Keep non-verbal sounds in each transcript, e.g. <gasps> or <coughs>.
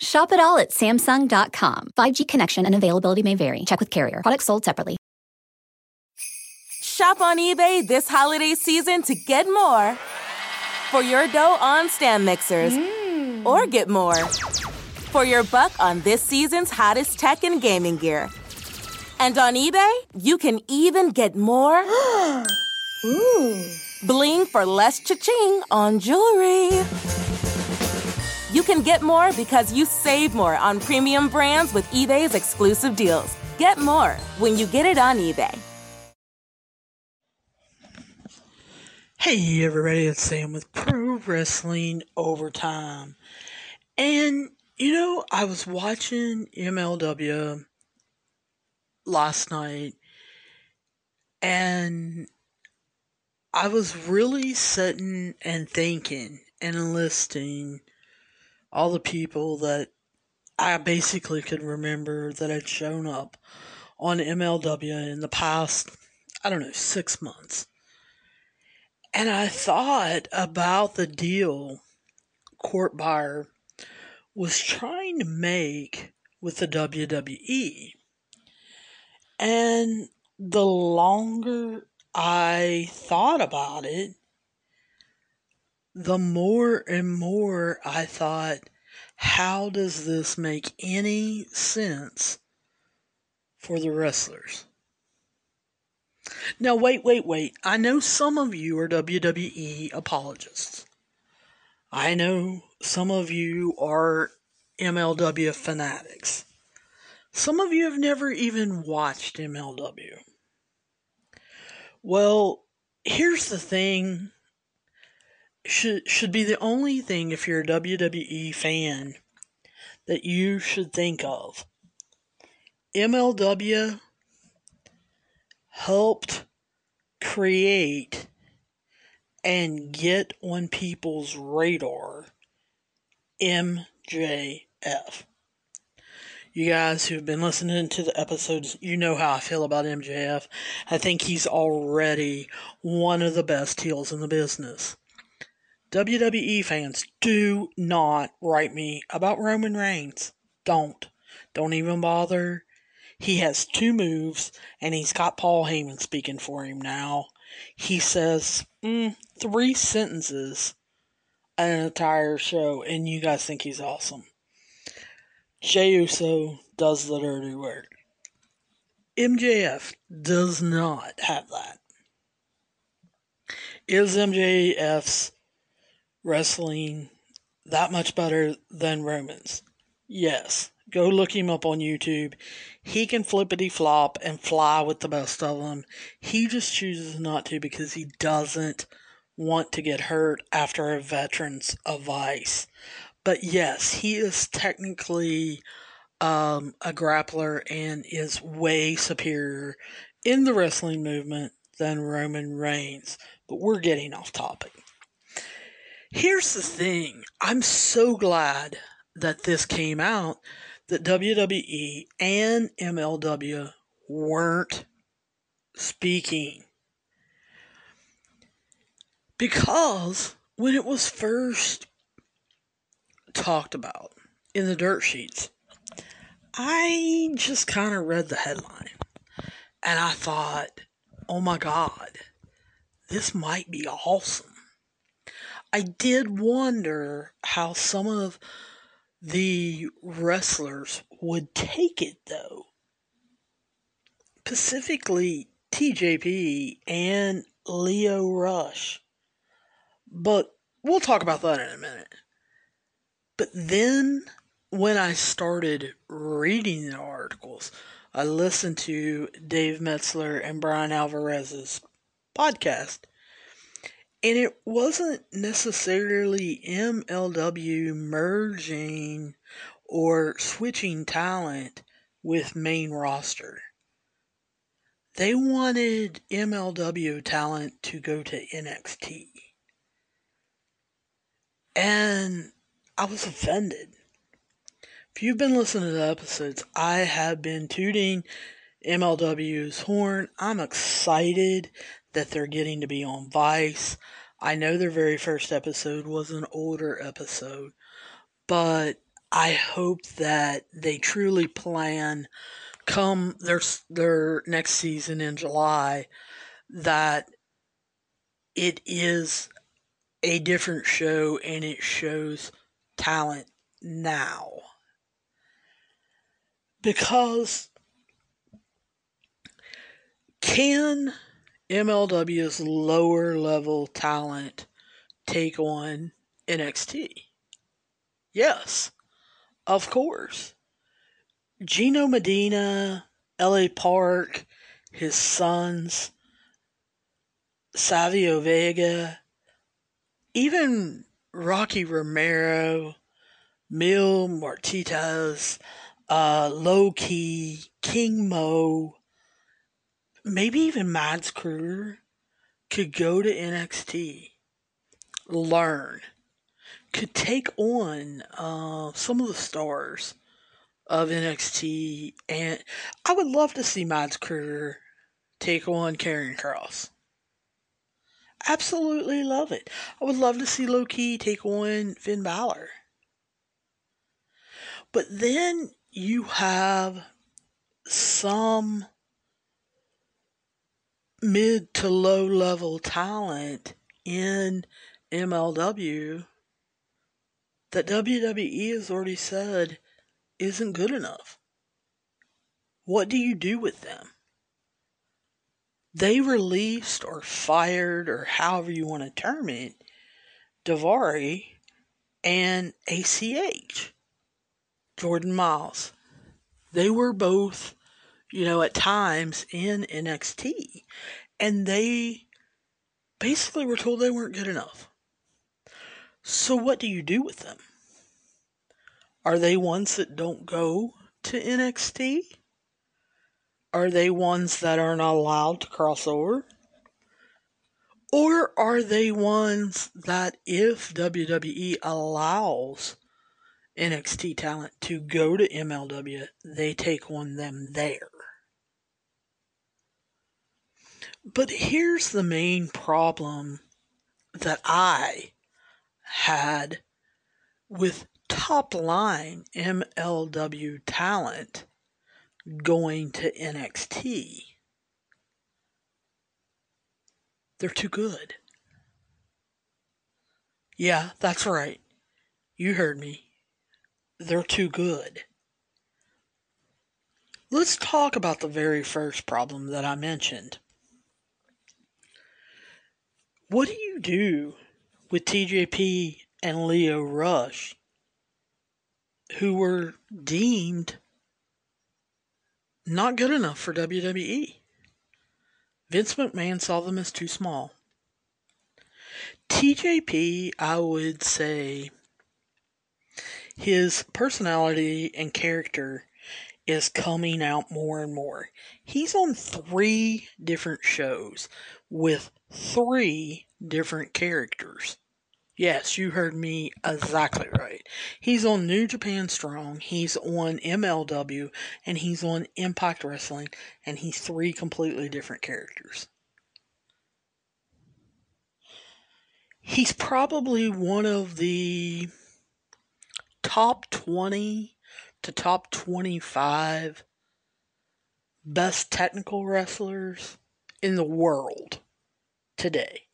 Shop it all at Samsung.com. 5G connection and availability may vary. Check with carrier. Products sold separately. Shop on eBay this holiday season to get more for your dough on stand mixers, hmm. or get more for your buck on this season's hottest tech and gaming gear. And on eBay, you can even get more <gasps> bling for less cha-ching on jewelry. You can get more because you save more on premium brands with eBay's exclusive deals. Get more when you get it on eBay. Hey everybody, it's Sam with Pro Wrestling Overtime. And you know, I was watching MLW last night and I was really sitting and thinking and listing all the people that I basically could remember that had shown up on MLW in the past, I don't know, six months. And I thought about the deal Court Bauer was trying to make with the WWE. And the longer I thought about it, the more and more I thought, how does this make any sense for the wrestlers? Now, wait, wait, wait. I know some of you are WWE apologists. I know some of you are MLW fanatics. Some of you have never even watched MLW. Well, here's the thing should should be the only thing if you're a WWE fan that you should think of. MLW helped create and get on people's radar MJF. You guys who've been listening to the episodes, you know how I feel about MJF. I think he's already one of the best heels in the business. WWE fans, do not write me about Roman Reigns. Don't. Don't even bother. He has two moves, and he's got Paul Heyman speaking for him now. He says mm, three sentences an entire show, and you guys think he's awesome. Jey Uso does the dirty work. MJF does not have that. Is MJF's wrestling that much better than Roman's? Yes. Go look him up on YouTube. He can flippity flop and fly with the best of them. He just chooses not to because he doesn't want to get hurt after a veteran's advice. But yes, he is technically um, a grappler and is way superior in the wrestling movement than Roman Reigns. But we're getting off topic. Here's the thing I'm so glad that this came out that WWE and MLW weren't speaking. Because when it was first talked about in the dirt sheets, I just kind of read the headline and I thought, oh my God, this might be awesome. I did wonder how some of the wrestlers would take it though. Specifically TJP and Lio Rush. But we'll talk about that in a minute. But then when I started reading the articles, I listened to Dave Meltzer and Brian Alvarez's podcast. And it wasn't necessarily MLW merging or switching talent with main roster. They wanted MLW talent to go to NXT. And I was offended. If you've been listening to the episodes, I have been tooting MLW's horn. I'm excited that they're getting to be on Vice. I know their very first episode was an older episode, but I hope that they truly plan come their their next season in July that it is a different show and it shows talent now. Because can MLW's lower level talent take on NXT? Yes, of course. Gino Medina, LA Park, his sons, Savio Vega, even Rocky Romero, Mil Muertes, uh, Low Ki, King Mo, maybe even Mads Kruger could go to NXT, learn, could take on uh, some of the stars of NXT, and I would love to see Mads Kruger take on Karrion Kross. Absolutely love it. I would love to see Low Ki take on Finn Balor. But then you have some mid to low level talent in MLW that WWE has already said isn't good enough. What do you do with them? They released or fired or however you want to term it, Daivari and ACH, Jordan Miles. They were both, you know, at times in NXT, and they basically were told they weren't good enough. So, what do you do with them? Are they ones that don't go to NXT? Are they ones that are not allowed to cross over? Or are they ones that if WWE allows NXT talent to go to MLW, they take on them there? But here's the main problem that I had with top line MLW talent going to NXT. They're too good. Yeah, that's right. You heard me. They're too good. Let's talk about the very first problem that I mentioned. What do you do with TJP and Lio Rush who were deemed not good enough for WWE. Vince McMahon saw them as too small. TJP, I would say, his personality and character is coming out more and more. He's on three different shows with three different characters. Yes, you heard me exactly right. He's on New Japan Strong, he's on MLW, and he's on Impact Wrestling, and he's three completely different characters. He's probably one of the top 20 to top 25 best technical wrestlers in the world today.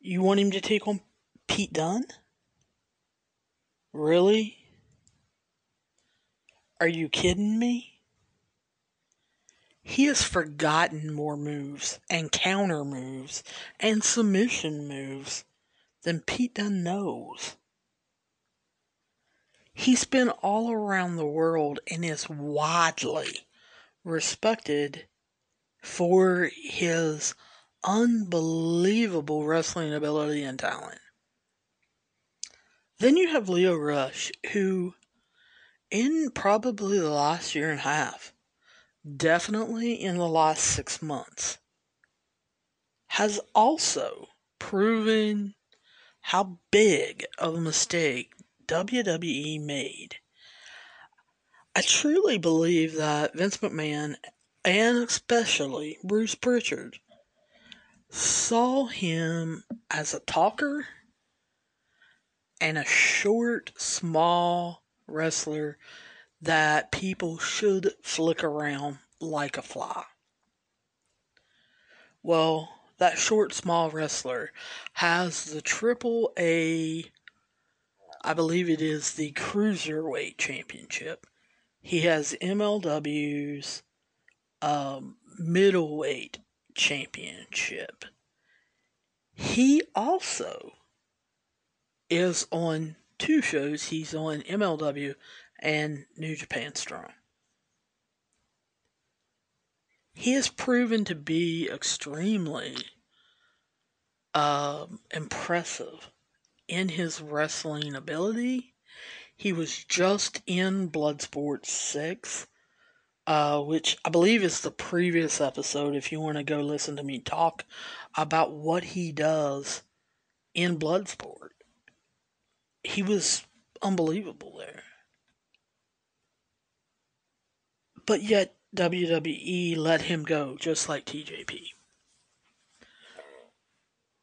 You want him to take on Pete Dunne? Really? Are you kidding me? He has forgotten more moves and counter moves and submission moves than Pete Dunne knows. He's been all around the world and is widely respected for his unbelievable wrestling ability and talent. Then you have Lio Rush, who, in probably the last year and a half, definitely in the last six months, has also proven how big of a mistake WWE made. I truly believe that Vince McMahon and especially Bruce Prichard saw him as a talker and a short, small wrestler that people should flick around like a fly. Well, that short, small wrestler has the triple A, I believe it is the Cruiserweight Championship. He has MLW's um, Middleweight Championship. He also is on two shows. He's on MLW and New Japan Strong. He has proven to be extremely um, impressive in his wrestling ability. He was just in Bloodsport 6, uh, which I believe is the previous episode if you want to go listen to me talk about what he does in Bloodsport. He was unbelievable there. But yet, WWE let him go, just like TJP.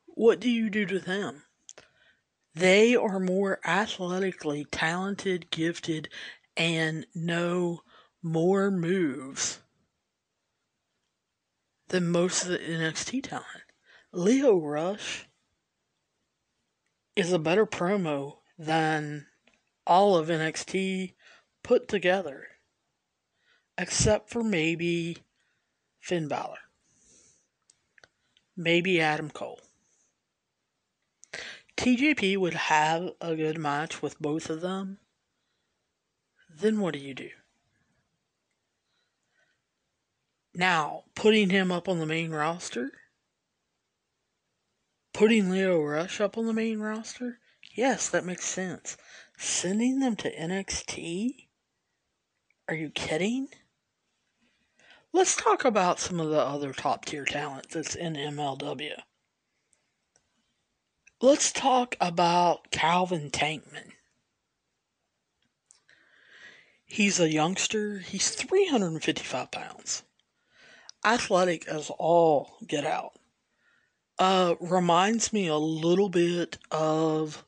What do you do to them? They are more athletically talented, gifted, and know more moves than most of the NXT talent. Lio Rush is a better promo than all of NXT put together except for maybe Finn Balor. Maybe Adam Cole. TJP would have a good match with both of them. Then what do you do? Now, putting him up on the main roster? Putting Lio Rush up on the main roster? Yes, that makes sense. Sending them to NXT? Are you kidding? Let's talk about some of the other top tier talent that's in MLW. Let's talk about Calvin Tankman. He's a youngster. He's 355 pounds. Athletic as all get out. Uh, reminds me a little bit of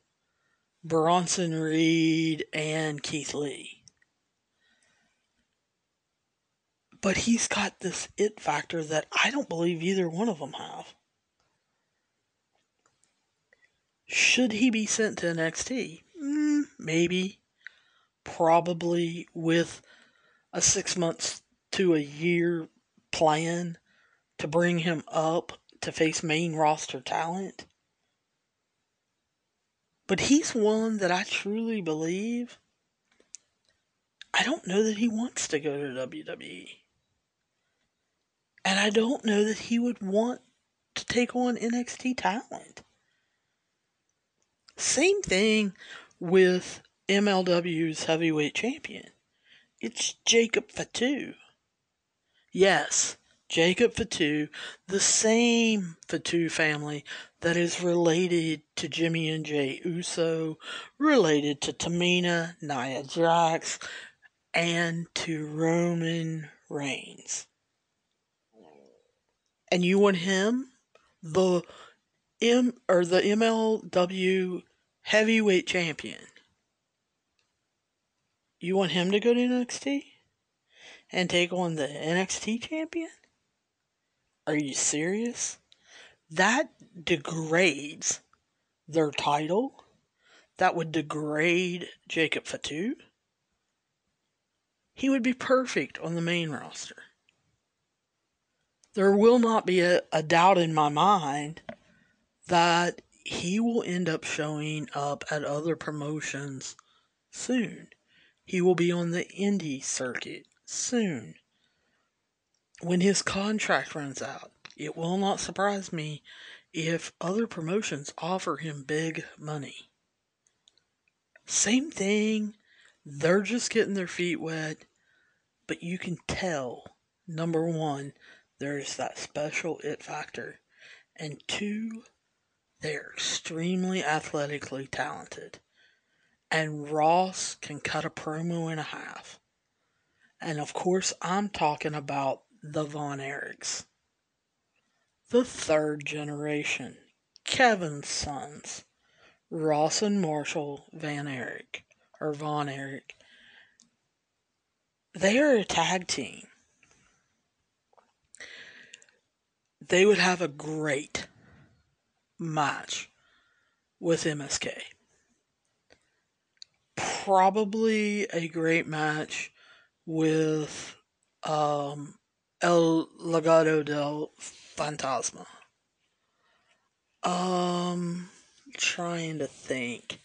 Bronson Reed and Keith Lee. But he's got this it factor that I don't believe either one of them have. Should he be sent to NXT? Mm, maybe. Probably with a six months to a year plan to bring him up to face main roster talent. But he's one that I truly believe. I don't know that he wants to go to WWE. And I don't know that he would want to take on NXT talent. Same thing with MLW's heavyweight champion. It's Jacob Fatu. Yes, Jacob Fatu, the same Fatu family that is related to Jimmy and Jey Uso, related to Tamina, Nia Jax, and to Roman Reigns. And you want him, the M or the MLW heavyweight champion, you want him to go to NXT and take on the NXT champion? Are you serious? That degrades their title. That would degrade Jacob Fatu. He would be perfect on the main roster there will not be a, a doubt in my mind that he will end up showing up at other promotions soon. He will be on the indie circuit soon. When his contract runs out, it will not surprise me if other promotions offer him big money. Same thing, they're just getting their feet wet, but you can tell number one, there's that special it factor, and two, they're extremely athletically talented. And Ross can cut a promo in a half. And of course, I'm talking about the Von Erichs. The third generation, Kevin's sons, Ross and Marshall Van Erich, or Von Erich. They are a tag team. They would have a great match with MSK. Probably a great match with um, El Legado del Fantasma. Um, trying to think.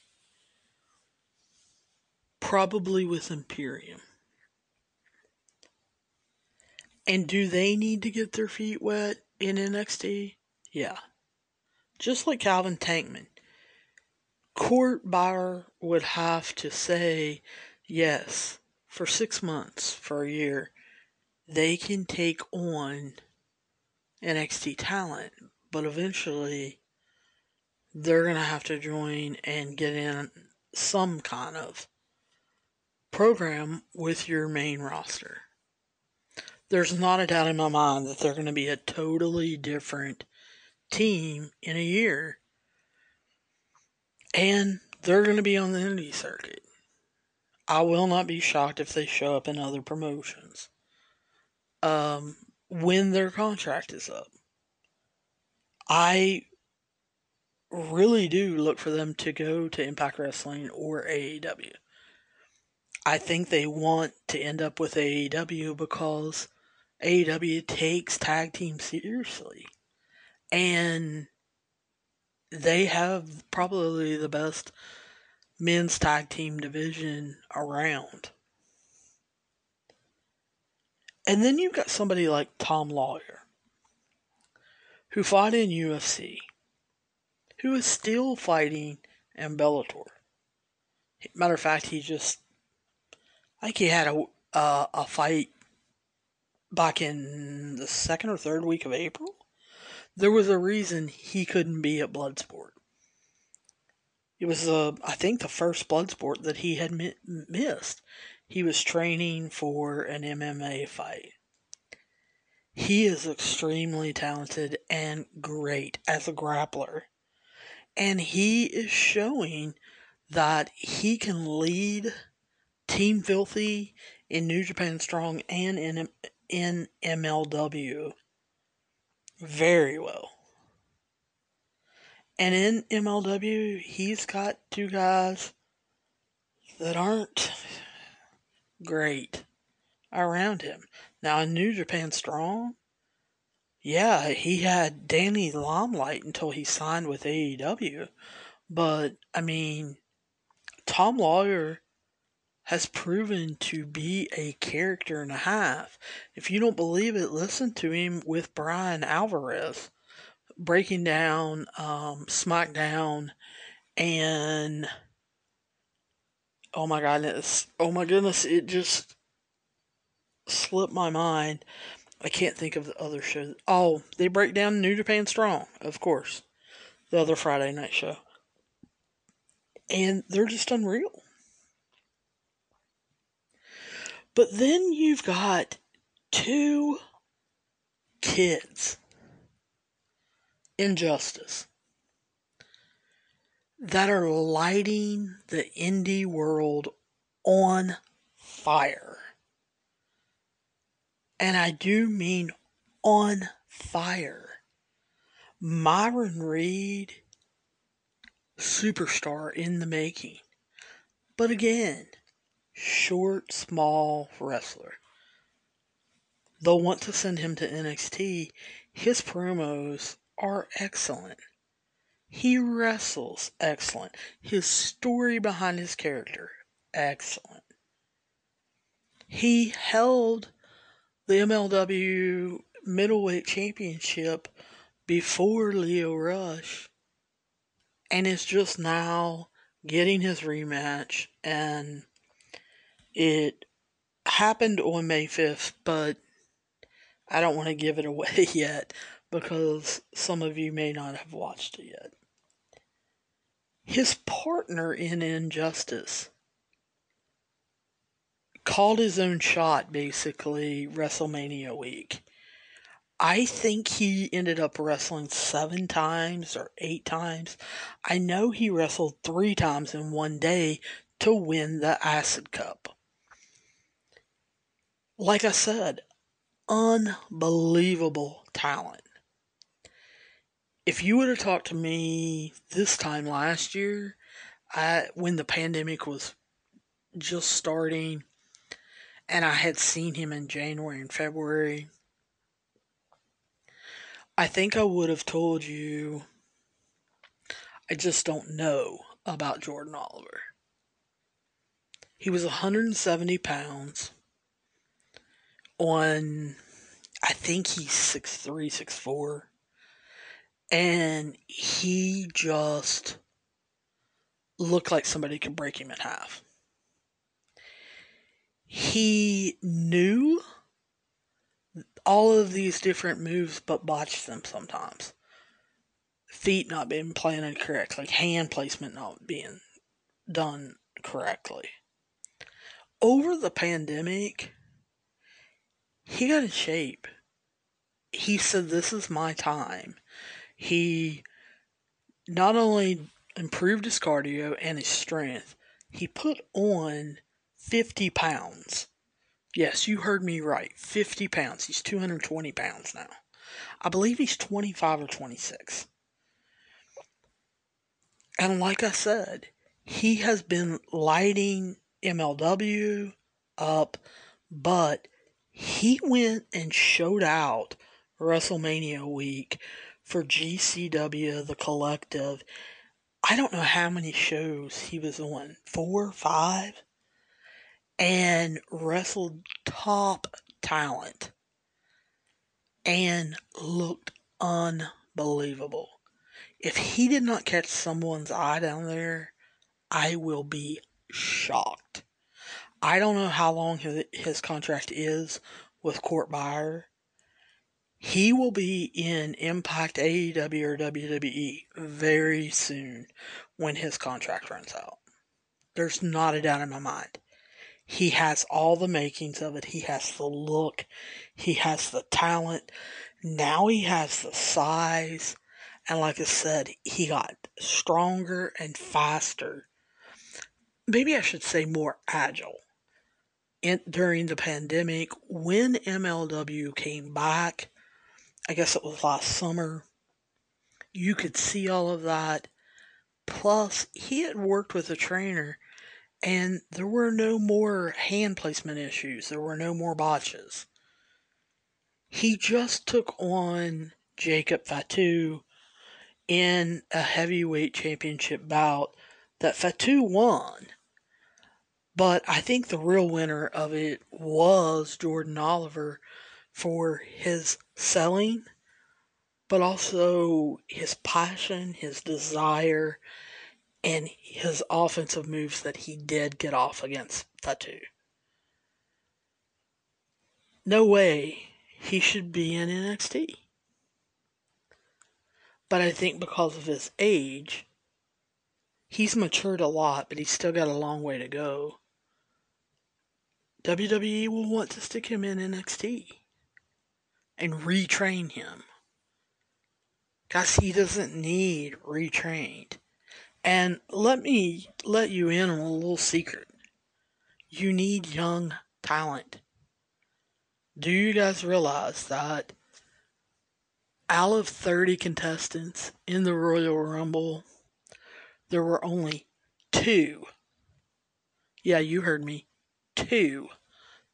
Probably with Imperium. And do they need to get their feet wet in NXT? Yeah. Just like Calvin Tankman. Court Bauer would have to say, yes, for six months, for a year, they can take on NXT talent, but eventually they're going to have to join and get in some kind of program with your main roster. There's not a doubt in my mind that they're going to be a totally different team in a year. And they're going to be on the indie circuit. I will not be shocked if they show up in other promotions um, when their contract is up. I really do look for them to go to Impact Wrestling or AEW. I think they want to end up with AEW because AEW takes tag team seriously. And they have probably the best men's tag team division around. And then you've got somebody like Tom Lawlor, who fought in UFC, who is still fighting in Bellator. Matter of fact, he just, I think he had a uh, a fight back in the second or third week of April. There was a reason he couldn't be at Bloodsport. It was, uh, I think, the first Bloodsport that he had mi- missed. He was training for an MMA fight. He is extremely talented and great as a grappler. And he is showing that he can lead Team Filthy in New Japan Strong and in, in MLW very well. And in MLW, he's got two guys that aren't great around him. Now in New Japan Strong, yeah, he had Danny Limelight until he signed with AEW. But I mean, Tom Lawlor has proven to be a character and a half. If you don't believe it, listen to him with Brian Alvarez breaking down um, SmackDown and oh my goodness, oh my goodness, it just slipped my mind. I can't think of the other show. Oh, they break down New Japan Strong, of course, the other Friday night show, and they're just unreal. But then you've got two kids Injustice that are lighting the indie world on fire. And I do mean on fire. Myron Reed, superstar in the making. But again, short, small wrestler. They'll want to send him to NXT. His promos are excellent. He wrestles excellent. His story behind his character, excellent. He held the MLW middleweight championship before Lio Rush and is just now getting his rematch and it happened on May 5th, but I don't want to give it away <laughs> yet because some of you may not have watched it yet. His partner in Injustice called his own shot basically WrestleMania week. I think he ended up wrestling seven times or eight times. I know he wrestled three times in one day to win the Acid Cup. Like I said, unbelievable talent. If you would have talked to me this time last year, I, when the pandemic was just starting, and I had seen him in January and February, I think I would have told you I just don't know about Jordan Oliver. He was 170 pounds on, I think he's 6'3, 6'4. And he just looked like somebody could break him in half. He knew all of these different moves but botched them sometimes. Feet not being planted correctly, hand placement not being done correctly. Over the pandemic, he got in shape. He said, This is my time. He not only improved his cardio and his strength, he put on 50 pounds Yes, you heard me right. 50 pounds. He's 220 pounds now. I believe he's 25 or 26. And like I said, he has been lighting MLW up, but he went and showed out WrestleMania week for GCW, the collective. I don't know how many shows he was on. Four, five? and wrestled top talent and looked unbelievable. If he did not catch someone's eye down there, I will be shocked. I don't know how long his, contract is with Court Bauer. He will be in Impact AEW or WWE very soon when his contract runs out. There's not a doubt in my mind. He has all the makings of it. He has the look. He has the talent. Now he has the size. And like I said, he got stronger and faster. Maybe I should say more agile. In, during the pandemic, when MLW came back, I guess it was last summer, you could see all of that. Plus, he had worked with a trainer and there were no more hand placement issues. There were no more botches. He just took on Jacob Fatu in a heavyweight championship bout that Fatu won. But I think the real winner of it was Jordan Oliver for his selling, but also his passion, his desire, and his offensive moves that he did get off against Fatu. No way he should be in NXT. But I think because of his age, he's matured a lot, but he's still got a long way to go. WWE will want to stick him in NXT and retrain him. Guys, he doesn't need retrained. And let me let you in on a little secret. You need young talent. Do you guys realize that out of 30 contestants in the Royal Rumble, there were only two, yeah, you heard me, two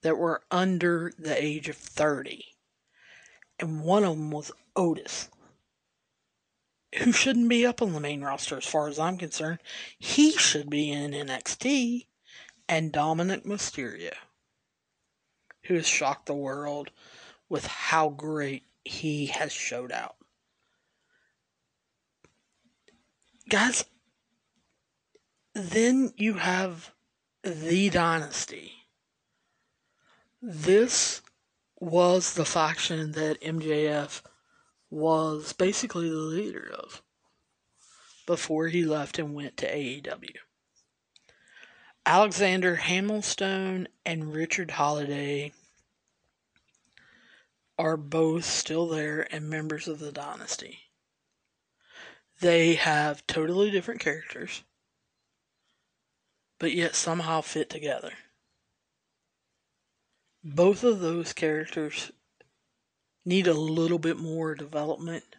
that were under the age of 30. And one of them was Otis who shouldn't be up on the main roster as far as I'm concerned. He should be in NXT. And Dominik Mysterio, who has shocked the world with how great he has showed out. Guys, then you have the Dynasty. This was the faction that MJF was basically the leader of before he left and went to AEW. Alexander Hammerstone and Richard Holliday are both still there and members of the dynasty. They have totally different characters, but yet somehow fit together. Both of those characters need a little bit more development,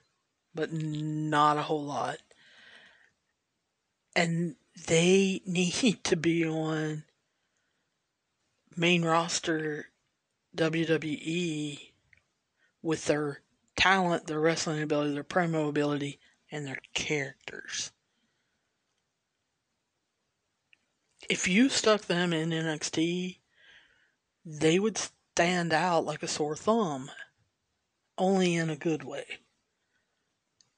but not a whole lot. And they <laughs> need to be on main roster WWE with their talent, their wrestling ability, their promo ability, and their characters. If you stuck them in NXT, they would stand out like a sore thumb, only in a good way.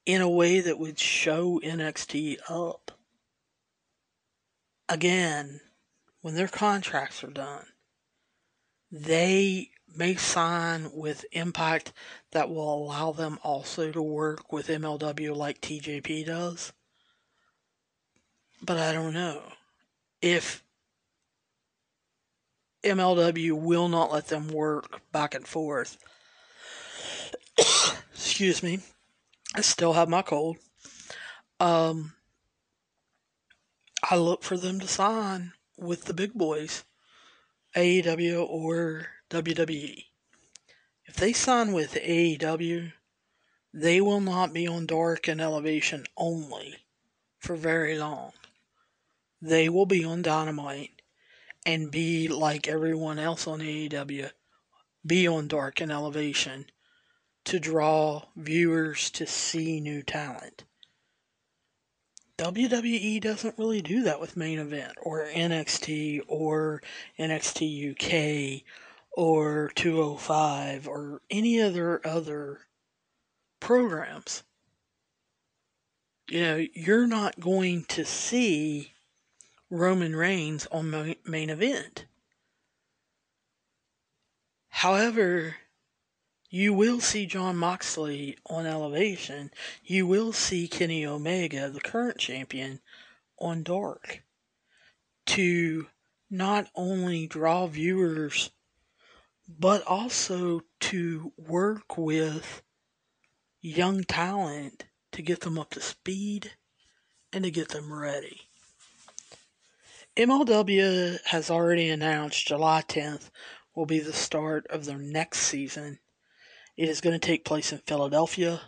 In a way that would show NXT up. Again, when their contracts are done, they may sign with Impact that will allow them also to work with MLW like TJP does. But I don't know. If MLW will not let them work back and forth, <coughs> excuse me, I still have my cold. Um, I look for them to sign with the big boys, AEW or WWE. If they sign with AEW, they will not be on Dark and Elevation only for very long. They will be on Dynamite and be like everyone else on AEW, be on Dark and Elevation to draw viewers to see new talent. WWE doesn't really do that with main event or NXT or NXT UK or 205 or any other other programs. You know, you're not going to see Roman Reigns on main event. However, you will see Jon Moxley on Elevation. You will see Kenny Omega, the current champion, on Dark. To not only draw viewers but also to work with young talent to get them up to speed and to get them ready. MLW has already announced July 10th will be the start of their next season. It is going to take place in Philadelphia,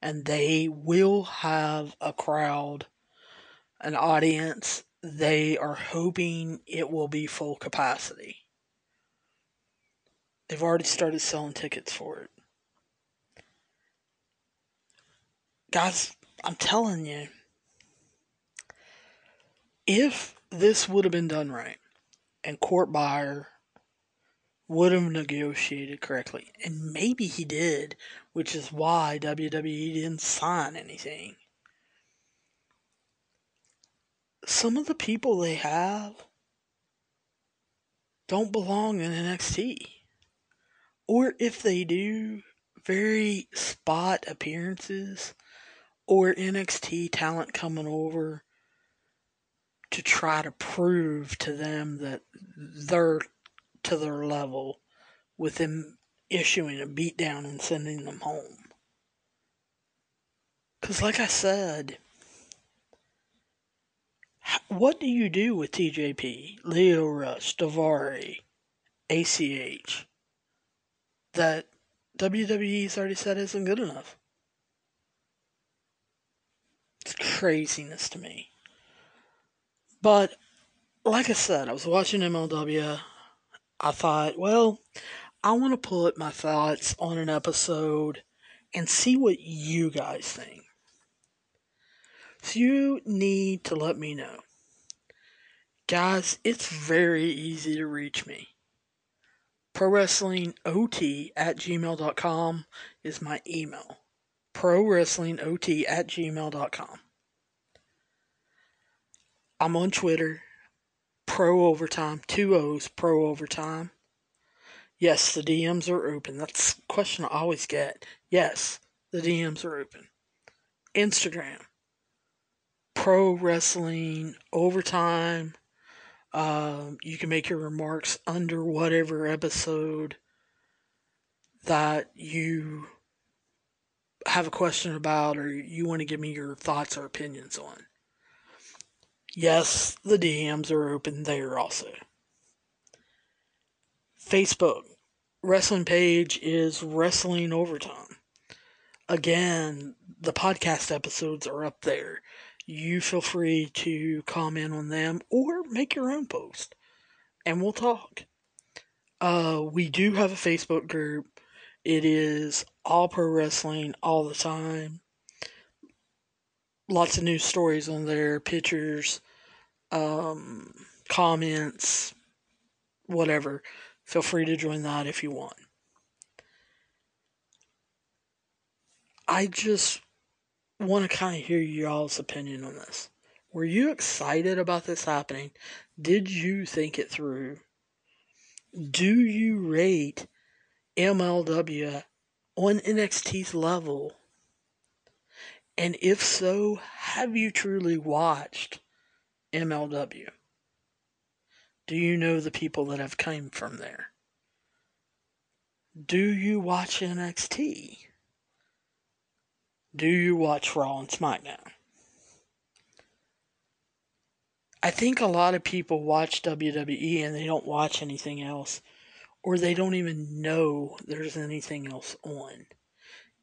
and they will have a crowd, an audience. They are hoping it will be full capacity. They've already started selling tickets for it. Guys, I'm telling you, if this would have been done right. And Court Bauer would have negotiated correctly, and maybe he did, which is why WWE didn't sign anything. Some of the people they have don't belong in NXT or if they do, very spot appearances or NXT talent coming over to try to prove to them that they're to their level with them issuing a beatdown and sending them home. Because, like I said, what do you do with TJP, Lio Rush, Daivari, ACH? that WWE's already said isn't good enough. It's craziness to me. But, like I said, I was watching MLW. I thought, well, I want to put my thoughts on an episode and see what you guys think. So you need to let me know. Guys, it's very easy to reach me. Pro Wrestling OT at gmail.com is my email. Pro Wrestling OT at gmail.com. I'm on Twitter, Pro Overtime, two O's, Pro Overtime. Yes, the DMs are open. That's a question I always get. Yes, the DMs are open. Instagram, pro wrestling overtime. Um, you can make your remarks under whatever episode that you have a question about or you want to give me your thoughts or opinions on. Yes, the DMs are open there also. Facebook wrestling page is Wrestling Overtime. Again, the podcast episodes are up there. You feel free to comment on them or make your own post and we'll talk. Uh, we do have a Facebook group. It is all pro wrestling all the time. Lots of news stories on there, pictures, um, comments, whatever. Feel free to join that if you want. I just want to kind of hear y'all's opinion on this. Were you excited about this happening? Did you think it through? Do you rate MLW on NXT's level? And if so, have you truly watched MLW? Do you know the people that have come from there? Do you watch NXT? Do you watch Raw and SmackDown? I think a lot of people watch WWE and they don't watch anything else, or they don't even know there's anything else on.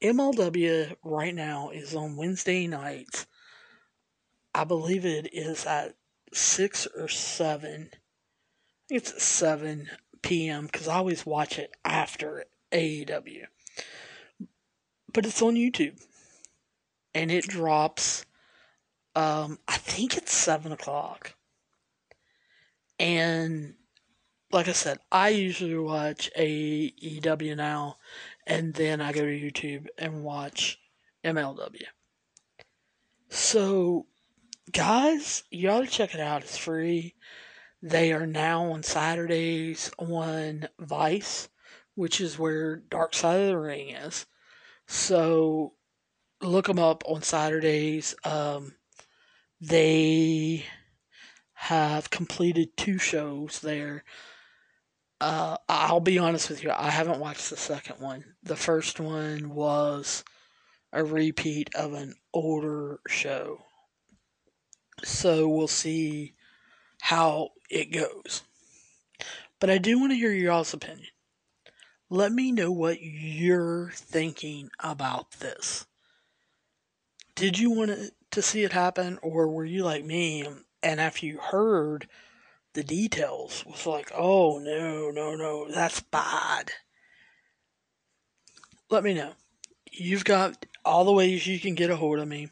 MLW right now is on Wednesday nights. I believe it is at 6 or 7. It's 7 p.m. because I always watch it after AEW. But it's on YouTube. And it drops um, I think it's seven o'clock. And like I said, I usually watch AEW now, and then I go to YouTube and watch MLW. So, guys, you ought to check it out. It's free. They are now on Saturdays on Vice, which is where Dark Side of the Ring is. So, look them up on Saturdays. Um, they have completed two shows there. Uh, I'll be honest with you, I haven't watched the second one. The first one was a repeat of an older show. So we'll see how it goes. But I do want to hear your all's opinion. Let me know what you're thinking about this. Did you want to to see it happen, or were you like me and after you heard the details was like, oh no, no, no, that's bad? Let me know. You've got all the ways you can get a hold of me,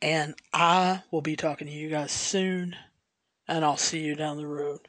and I will be talking to you guys soon, and I'll see you down the road.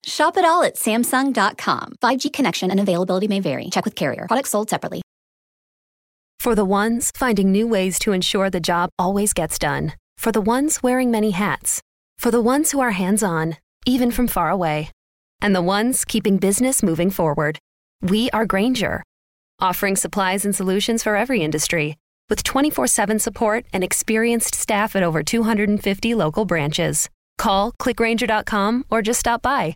Shop it all at Samsung.com. 5G connection and availability may vary. Check with carrier. Products sold separately. For the ones finding new ways to ensure the job always gets done. For the ones wearing many hats. For the ones who are hands on, even from far away. And the ones keeping business moving forward. We are Grainger, offering supplies and solutions for every industry, with 24 7 support and experienced staff at over 250 local branches. Call clickgrainger.com or just stop by.